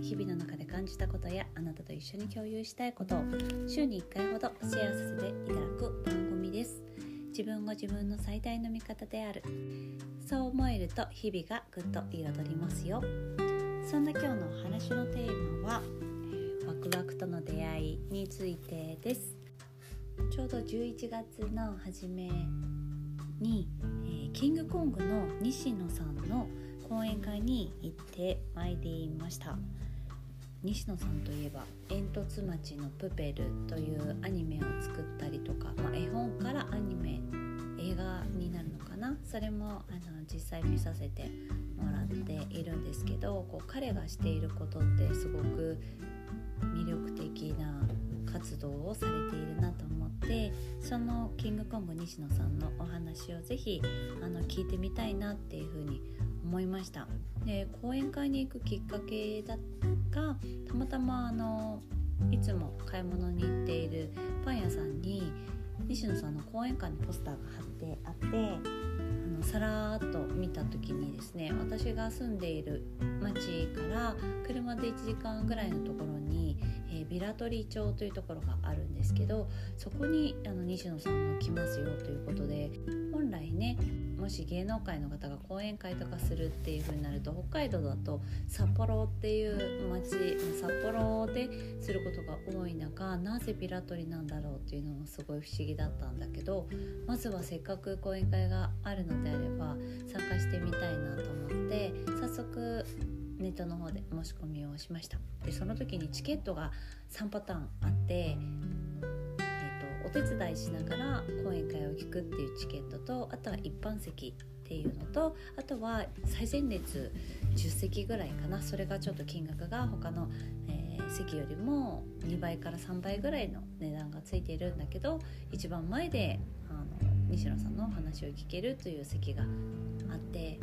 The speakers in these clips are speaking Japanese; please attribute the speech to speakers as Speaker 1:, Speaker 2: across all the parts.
Speaker 1: 日々の中で感じたことやあなたと一緒に共有したいことを週に1回ほどシェアさせていただく番組です。自分が自分の最大の味方である。そう思えると日々がぐっと彩りますよ。そんな今日のお話のテーマはワクワクとの出会いについてです。ちょうど11月の初めに、え、キングコングの西野さんの講演会に行ってまいりました。西野さんといえば「煙突町のプペル」というアニメを作ったりとか、まあ、絵本からアニメ映画になるのかな？それもあの実際見させてもらっているんですけどこう彼がしていることってすごく魅力的な活動をされているなと思ってそのキングコング西野さんのお話をぜひあの聞いてみたいなっていうふうに思いました。で講演会に行くきっかけだがたまたまあのいつも買い物に行っているパン屋さんに西野さんの講演会のポスターが貼ってあってあのさらっと見た時にですね私が住んでいる町から車で1時間ぐらいのところに、ビラトリ町というところがあるんですけどそこにあの西野さんが来ますよということで本来ねもし芸能界の方が講演会とかするっていう風になると北海道だと札幌っていう町札幌ですることが多い中なぜピラトリなんだろうっていうのもすごい不思議だったんだけどまずはせっかく講演会があるのであれば参加してみたいなと思って早速ネットの方で申し込みをしました。でその時にチケットが3パターンあってえー、とお手伝いしながら講演会を聞くっていうチケットとあとは一般席っていうのとあとは最前列10席ぐらいかな。それがちょっと金額が他の、えー、席よりも2倍から3倍ぐらいの値段がついているんだけど一番前であの西野さんのお話を聞けるという席があって、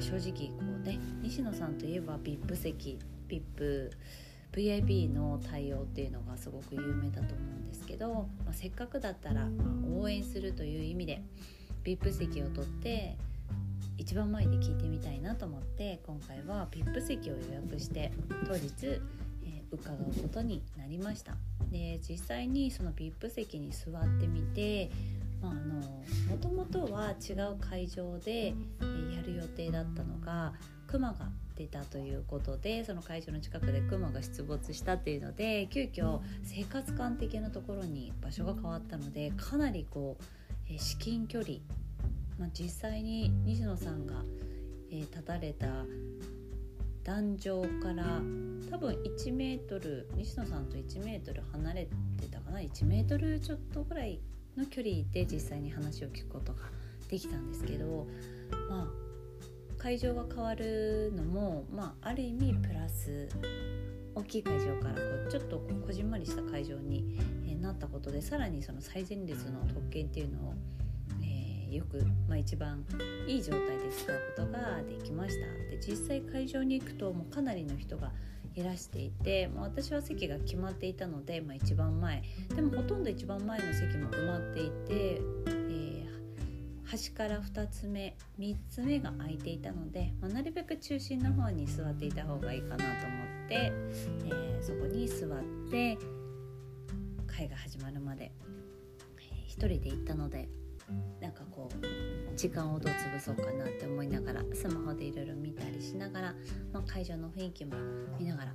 Speaker 1: 正直こうね西野さんといえば VIP 席 VIP VIP の対応っていうのがすごく有名だと思うんですけど、まあ、せっかくだったら、応援するという意味で VIP 席を取って一番前で聞いてみたいなと思って今回は VIP 席を予約して当日、えー、伺うことになりました。で実際にその VIP 席に座ってみてあ、のもともとは違う会場で、やる予定だったのがクマが出たということでその会場の近くでクマが出没したっていうので急遽生活感的なところに場所が変わったのでかなりこう、至近距離、まあ、実際に西野さんが、立たれた壇上から多分1メートル西野さんと1メートル離れてたかな？1メートルちょっとぐらいの距離で実際に話を聞くことができたんですけどまあ会場が変わるのも、まあ、ある意味プラス大きい会場からこうちょっとこうこじんまりした会場に、えなったことでさらにその最前列の特権っていうのを、えー、よく、まあ、一番いい状態で使うことができました。で実際会場に行くともうかなりの人がいらしていて、まあ、私は席が決まっていたので、まあ、一番前。でもほとんど一番前の席も埋まっていてえ端から2つ目3つ目が空いていたので、まあ、なるべく中心の方に座っていた方がいいかなと思って、えー、そこに座って会が始まるまで、えー、一人で行ったので。なんかこう時間をどう潰そうかなって思いながらスマホでいろいろ見たりしながら、まあ、会場の雰囲気も見ながら、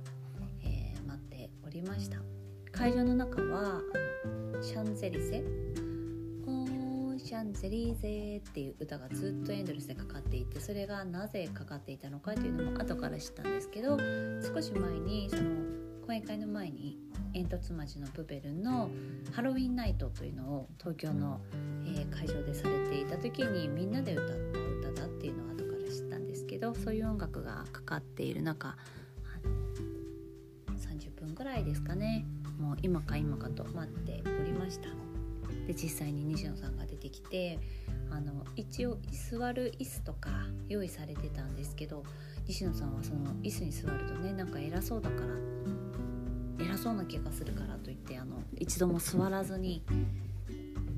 Speaker 1: えー、待っておりました。会場の中はシャンゼリゼ？シャンゼリーゼっていう歌がずっとエンドレスでかかっていてそれがなぜかかっていたのかというのも後から知ったんですけど少し前にその講演会の前に煙突町のプペルのハロウィンナイトというのを東京の、え、会場でされていた時にみんなで歌った歌だっていうのを後から知ったんですけどそういう音楽がかかっている中30分ぐらいですかねもう今か今かと待っておりました。で実際に西野さんが出てきてあの一応座る椅子とか用意されてたんですけど西野さんはその椅子に座るとねなんか偉そうだから偉そうな気がするからといってあの一度も座らずに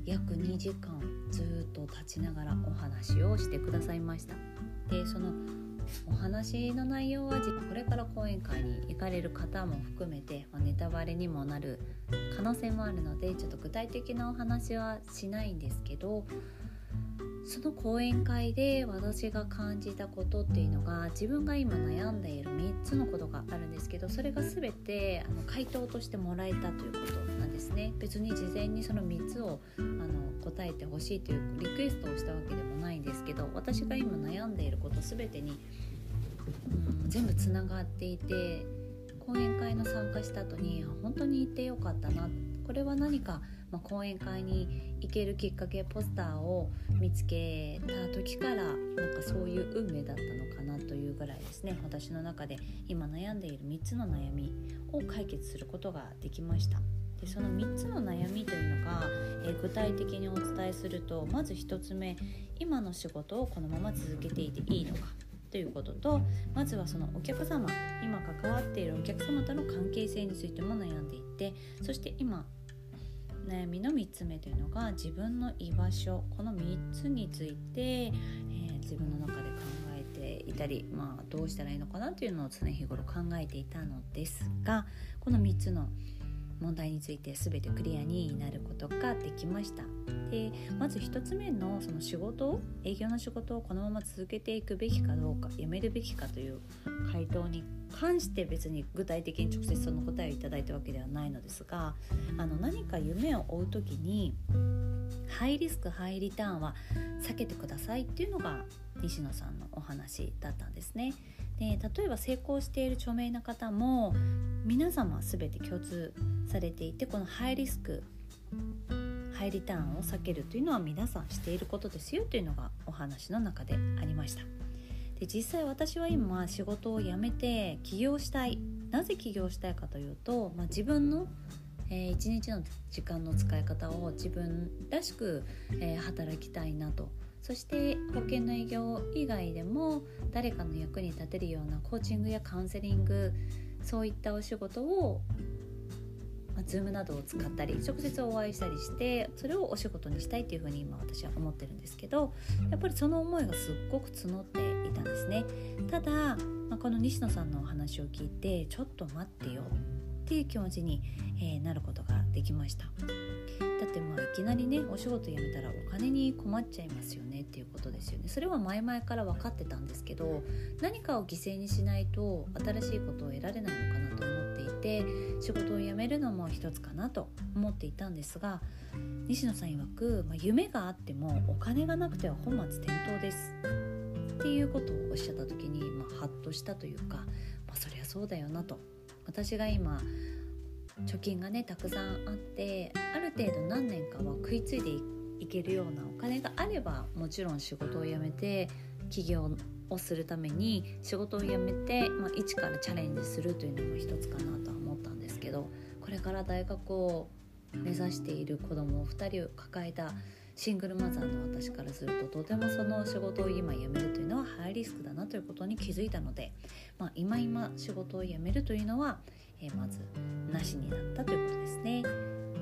Speaker 1: 約2時間ずっと立ちながらお話をしてくださいました。でそのお話の内容はこれから講演会に行かれる方も含めて、まあ、ネタバレにもなる可能性もあるのでちょっと具体的なお話はしないんですけどその講演会で私が感じたことっていうのが自分が今悩んでいる3つのことがあるんですけどそれが全てあの回答としてもらえたということですね。別に事前にその3つをあの答えてほしいというリクエストをしたわけでもないんですけど私が今悩んでいること全てに、うん、全部つながっていて講演会の参加した後に本当に行ってよかったな。これは何かまあ、講演会に行けるきっかけポスターを見つけた時からなんかそういう運命だったのかなというぐらいですね。私の中で今悩んでいる3つの悩みを解決することができました。でその3つの悩みというのが、えー、具体的にお伝えするとまず1つ目今の仕事をこのまま続けていていいのかということとまずはそのお客様今関わっているお客様との関係性についても悩んでいってそして今悩みの3つ目というのが自分の居場所この3つについて、えー、自分の中で考えていたり、まあ、どうしたらいいのかなというのを常日頃考えていたのですがこの3つの問題について全てクリアになることができましたでまず1つ目のその仕事営業の仕事をこのまま続けていくべきかどうかやめるべきかという回答に関して別に具体的に直接その答えをいただいたわけではないのですがあの何か夢を追う時にハイリスクハイリターンは避けてくださいっていうのが西野さんのお話だったんですね。で例えば成功している著名な方も皆様全て共通されていてこのハイリスクハイリターンを避けるというのは皆さんしていることですよというのがお話の中でありました。で実際私は今仕事を辞めて起業したいなぜ起業したいかというと、まあ、自分の、えー、一日の時間の使い方を自分らしく、えー、働きたいなとそして保険の営業以外でも誰かの役に立てるようなコーチングやカウンセリングそういったお仕事をまあ、Zoom などを使ったり直接お会いしたりしてそれをお仕事にしたいっていうふうに今私は思ってるんですけどやっぱりその思いがすっごく募っていたんですね。ただ、まあ、この西野さんのお話を聞いてちょっと待ってよっていう気持ちに、えー、なることができました。だってまあいきなりねお仕事辞めたらお金に困っちゃいますよねっていうことですよね。それは前々から分かってたんですけど何かを犠牲にしないと新しいことを得られないのかなと思っていて仕事を辞めるのも一つかなと思っていたんですが西野さん曰く、まあ、夢があってもお金がなくては本末転倒です。っていうことをおっしゃった時に、まあ、ハッとしたというか、まあ、そりゃそうだよなと。私が今貯金がねたくさんあってある程度何年かは食いついでいけるようなお金があればもちろん仕事を辞めて起業をするために仕事を辞めて、まあ、一からチャレンジするというのも一つかなとは思ったんですけどこれから大学を目指している子供を2人を抱えたシングルマザーの私からするととてもその仕事を今辞めるというのはハイリスクだなということに気づいたので、まあ、今今仕事を辞めるというのは、えー、まずなしになったということですね。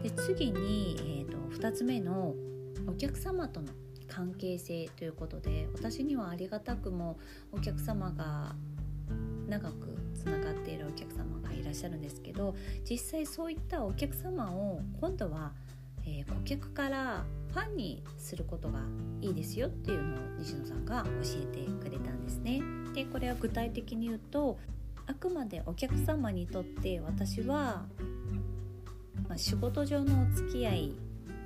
Speaker 1: で次に、えーと、2つ目のお客様との関係性ということで私にはありがたくもお客様が長くつながっているお客様がいらっしゃるんですけど実際そういったお客様を今度は、えー、顧客からファンにすることがいいですよっていうのを西野さんが教えてくれたんですね。でこれは具体的に言うとあくまでお客様にとって私は、まあ、仕事上のお付き合い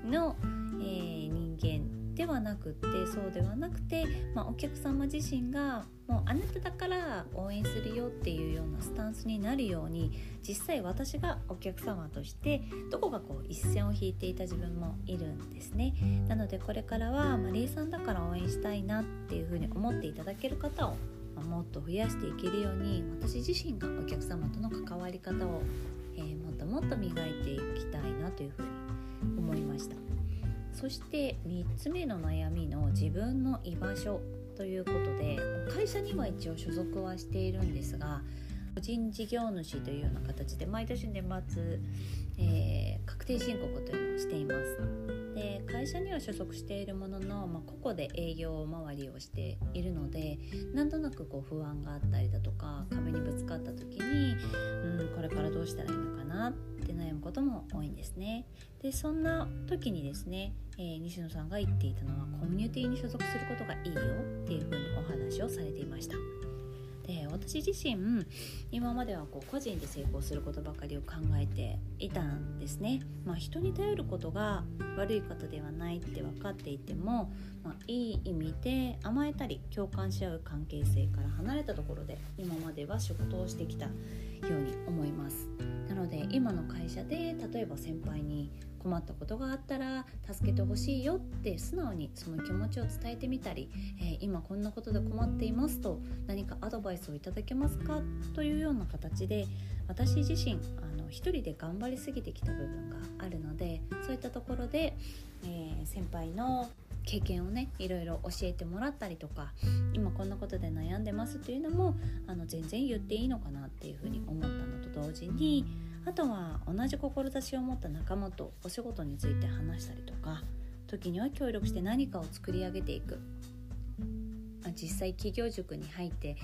Speaker 1: の、えー、人間ではなくってそうではなくて、まあ、お客様自身がもうあなただから応援するよっていうようなスタンスになるように実際私がお客様としてどこかこう一線を引いていた自分もいるんですね。なのでこれからはマリーさんだから応援したいなっていうふうに思っていただける方をもっと増やしていけるように私自身がお客様との関わり方を、えー、もっともっと磨いていきたいなというふうに思いました。そして3つ目の悩みの自分の居場所ということで会社には一応所属はしているんですが個人事業主というような形で毎年年末、えー、確定申告というのをしています。で会社には所属しているものの、まあ、個々で営業周りをしているのでなんとなくこう不安があったりだとか壁にぶつかった時に、うん、これからどうしたらいいのかなって悩むことも多いんですね。でそんな時にですね、えー、西野さんが言っていたのはコミュニティに所属することがいいよっていうふうにお話をされていました。で私自身今まではこう個人で成功することばかりを考えていたんですね、まあ、人に頼ることが悪いことではないって分かっていても、まあ、いい意味で甘えたり共感し合う関係性から離れたところで今までは仕事をしてきた。ように思います。なので今の会社で例えば先輩に困ったことがあったら助けてほしいよって素直にその気持ちを伝えてみたり、えー、今こんなことで困っていますと何かアドバイスをいただけますか？というような形で私自身あの一人で頑張りすぎてきた部分があるのでそういったところで、えー、先輩の経験をねいろいろ教えてもらったりとか今こんなことで悩んでますというのもあの全然言っていいのかなっていうふうに思ったのと同時にあとは同じ志を持った仲間とお仕事について話したりとか時には協力して何かを作り上げていく。実際企業塾に入って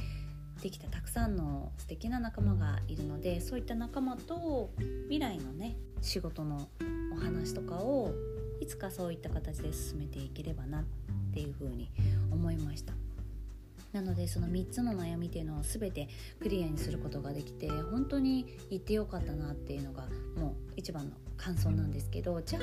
Speaker 1: できたたくさんの素敵な仲間がいるのでそういった仲間と未来のね仕事のお話とかをいつかそういった形で進めていければなっていうふうに思いました。なのでその3つの悩みっていうのを全てクリアにすることができて本当に行ってよかったなっていうのがもう一番の感想なんですけどじゃあ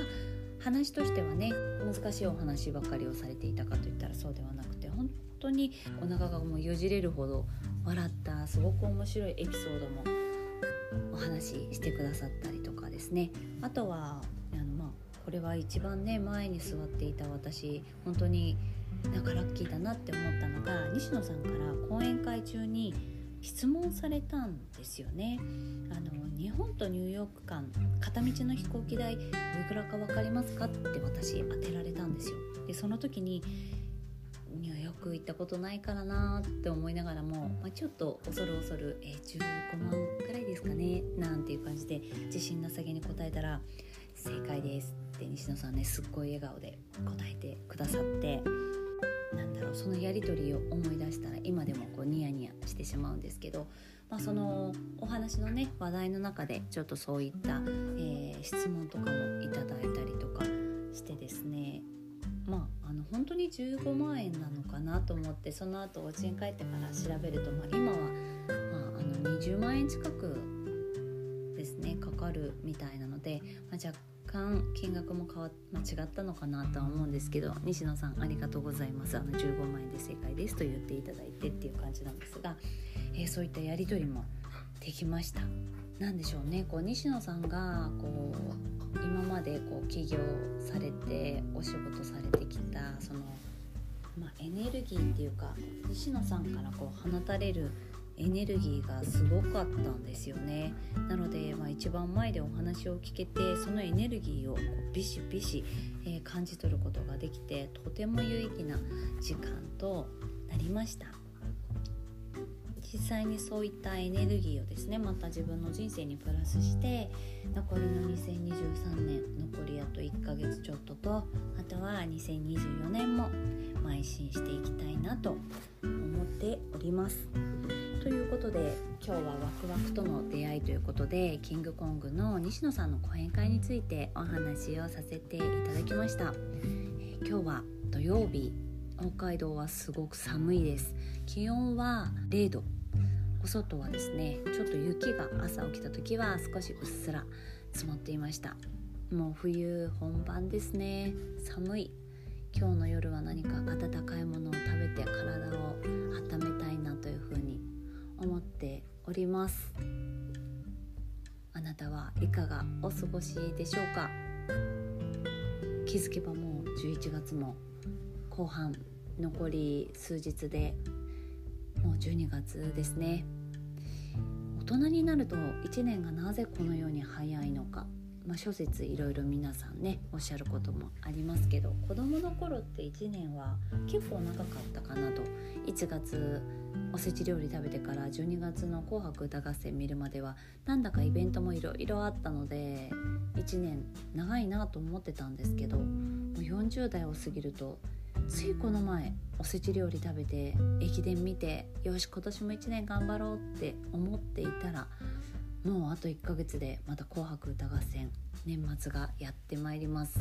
Speaker 1: 話としてはね難しいお話ばかりをされていたかといったらそうではなくて本当にお腹がもうよじれるほど笑ったすごく面白いエピソードもお話ししてくださったりとかですねあとはれは一番ね前に座っていた私本当になんかラッキーだなって思ったのが西野さんから講演会中に質問されたんですよね。あの日本とニューヨーク間片道の飛行機代いくらか分かりますかって私当てられたんですよ。でその時にニューヨーク行ったことないからなって思いながらも、まあ、ちょっと恐る恐る、えー、15万くらいですかねなんていう感じで自信なさげに答えたら「正解です」って西野さんねすっごい笑顔で答えてくださってなんだろうそのやり取りを思い出したら今でもこうニヤニヤしてしまうんですけど、まあ、そのお話のね話題の中でちょっとそういった、えー、質問とかもいただいたりとかしてですねまあ、あの本当に15万円なのかなと思ってその後お家に帰ってから調べると、まあ、今は、まあ、あの20万円近くですねかかるみたいなので、まあ、若干金額も変わ、まあ、違ったのかなとは思うんですけど西野さんありがとうございます。あの15万円で正解ですと言っていただいてっていう感じなんですが、えー、そういったやり取りもできました。何でしょうね。こう西野さんがこう今までこう起業されてお仕事されてきたその、まあ、エネルギーっていうか西野さんからこう放たれるエネルギーがすごかったんですよねなので、まあ、一番前でお話を聞けてそのエネルギーをこうビシビシ、えー、感じ取ることができてとても有意義な時間となりました実際にそういったエネルギーをですねまた自分の人生にプラスして残りの2023年残りあと1ヶ月ちょっととあとは2024年も邁進していきたいなと思っております。ということで今日はワクワクとの出会いということでキングコングの西野さんの講演会についてお話をさせていただきました、えー、今日は土曜日北海道はすごく寒いです。気温は0度。お外はですねちょっと雪が朝起きた時は少しうっすら積もっていました。もう冬本番ですね。寒い。今日の夜は何か温かいものを食べて体を温めたいなというふうに思っております。あなたはいかがお過ごしでしょうか？気づけばもう11月も後半残り数日でもう12月ですね。大人になると1年がなぜこのように早いのか？まあ、諸説いろいろ皆さんねおっしゃることもありますけど子どもの頃って1年は結構長かったかなと。1月おせち料理食べてから12月の「紅白歌合戦」見るまではなんだかイベントもいろいろあったので1年長いなと思ってたんですけどもう40代を過ぎるとついこの前おせち料理食べて駅伝見てよし今年も1年頑張ろうって思っていたらもうあと1ヶ月でまた「紅白歌合戦」年末がやってまいります。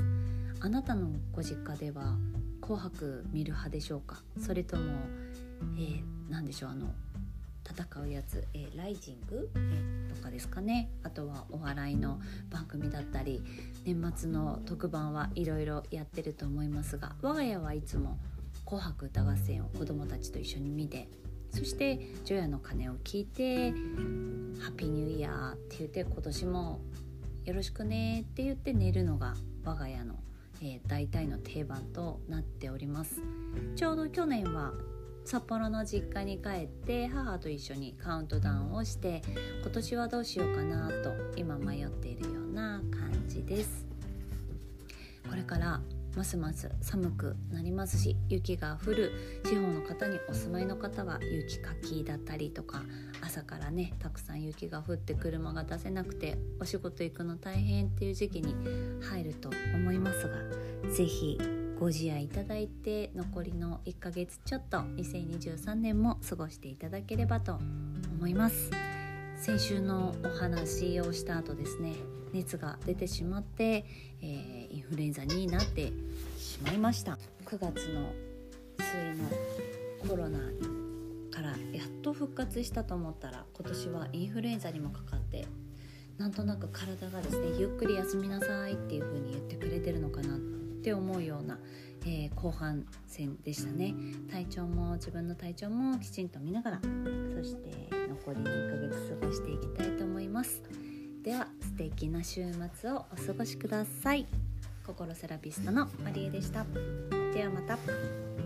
Speaker 1: あなたのご実家では「紅白」見る派でしょうか？それとも、えー、何でしょうあの戦うやつ、えー、ライジング、えー、とかですかね。あとはお笑いの番組だったり年末の特番はいろいろやってると思いますが我が家はいつも「紅白歌合戦」を子どもたちと一緒に見てそして除夜の鐘を聞いて「ハッピーニューイヤー」って言って今年もよろしくねって言って寝るのが我が家の、えー、大体の定番となっております。ちょうど去年は札幌の実家に帰って母と一緒にカウントダウンをして今年はどうしようかなと今迷っているような感じです。これからますます寒くなりますし雪が降る地方の方にお住まいの方は雪かきだったりとか朝からねたくさん雪が降って車が出せなくてお仕事行くの大変っていう時期に入ると思いますが是非ご自愛いただいて残りの1ヶ月ちょっと2023年も過ごしていただければと思います。先週のお話をした後ですね熱が出てしまって、えー、インフルエンザになってしまいました9月の末のコロナからやっと復活したと思ったら今年はインフルエンザにもかかってなんとなく体がですねゆっくり休みなさいっていう風に言ってくれてるのかなってって思うような、えー、後半戦でしたね。体調も自分の体調もきちんと見ながらそして残り2ヶ月過ごしていきたいと思います。では素敵な週末をお過ごしください。心セラピストのマリエでした。ではまた。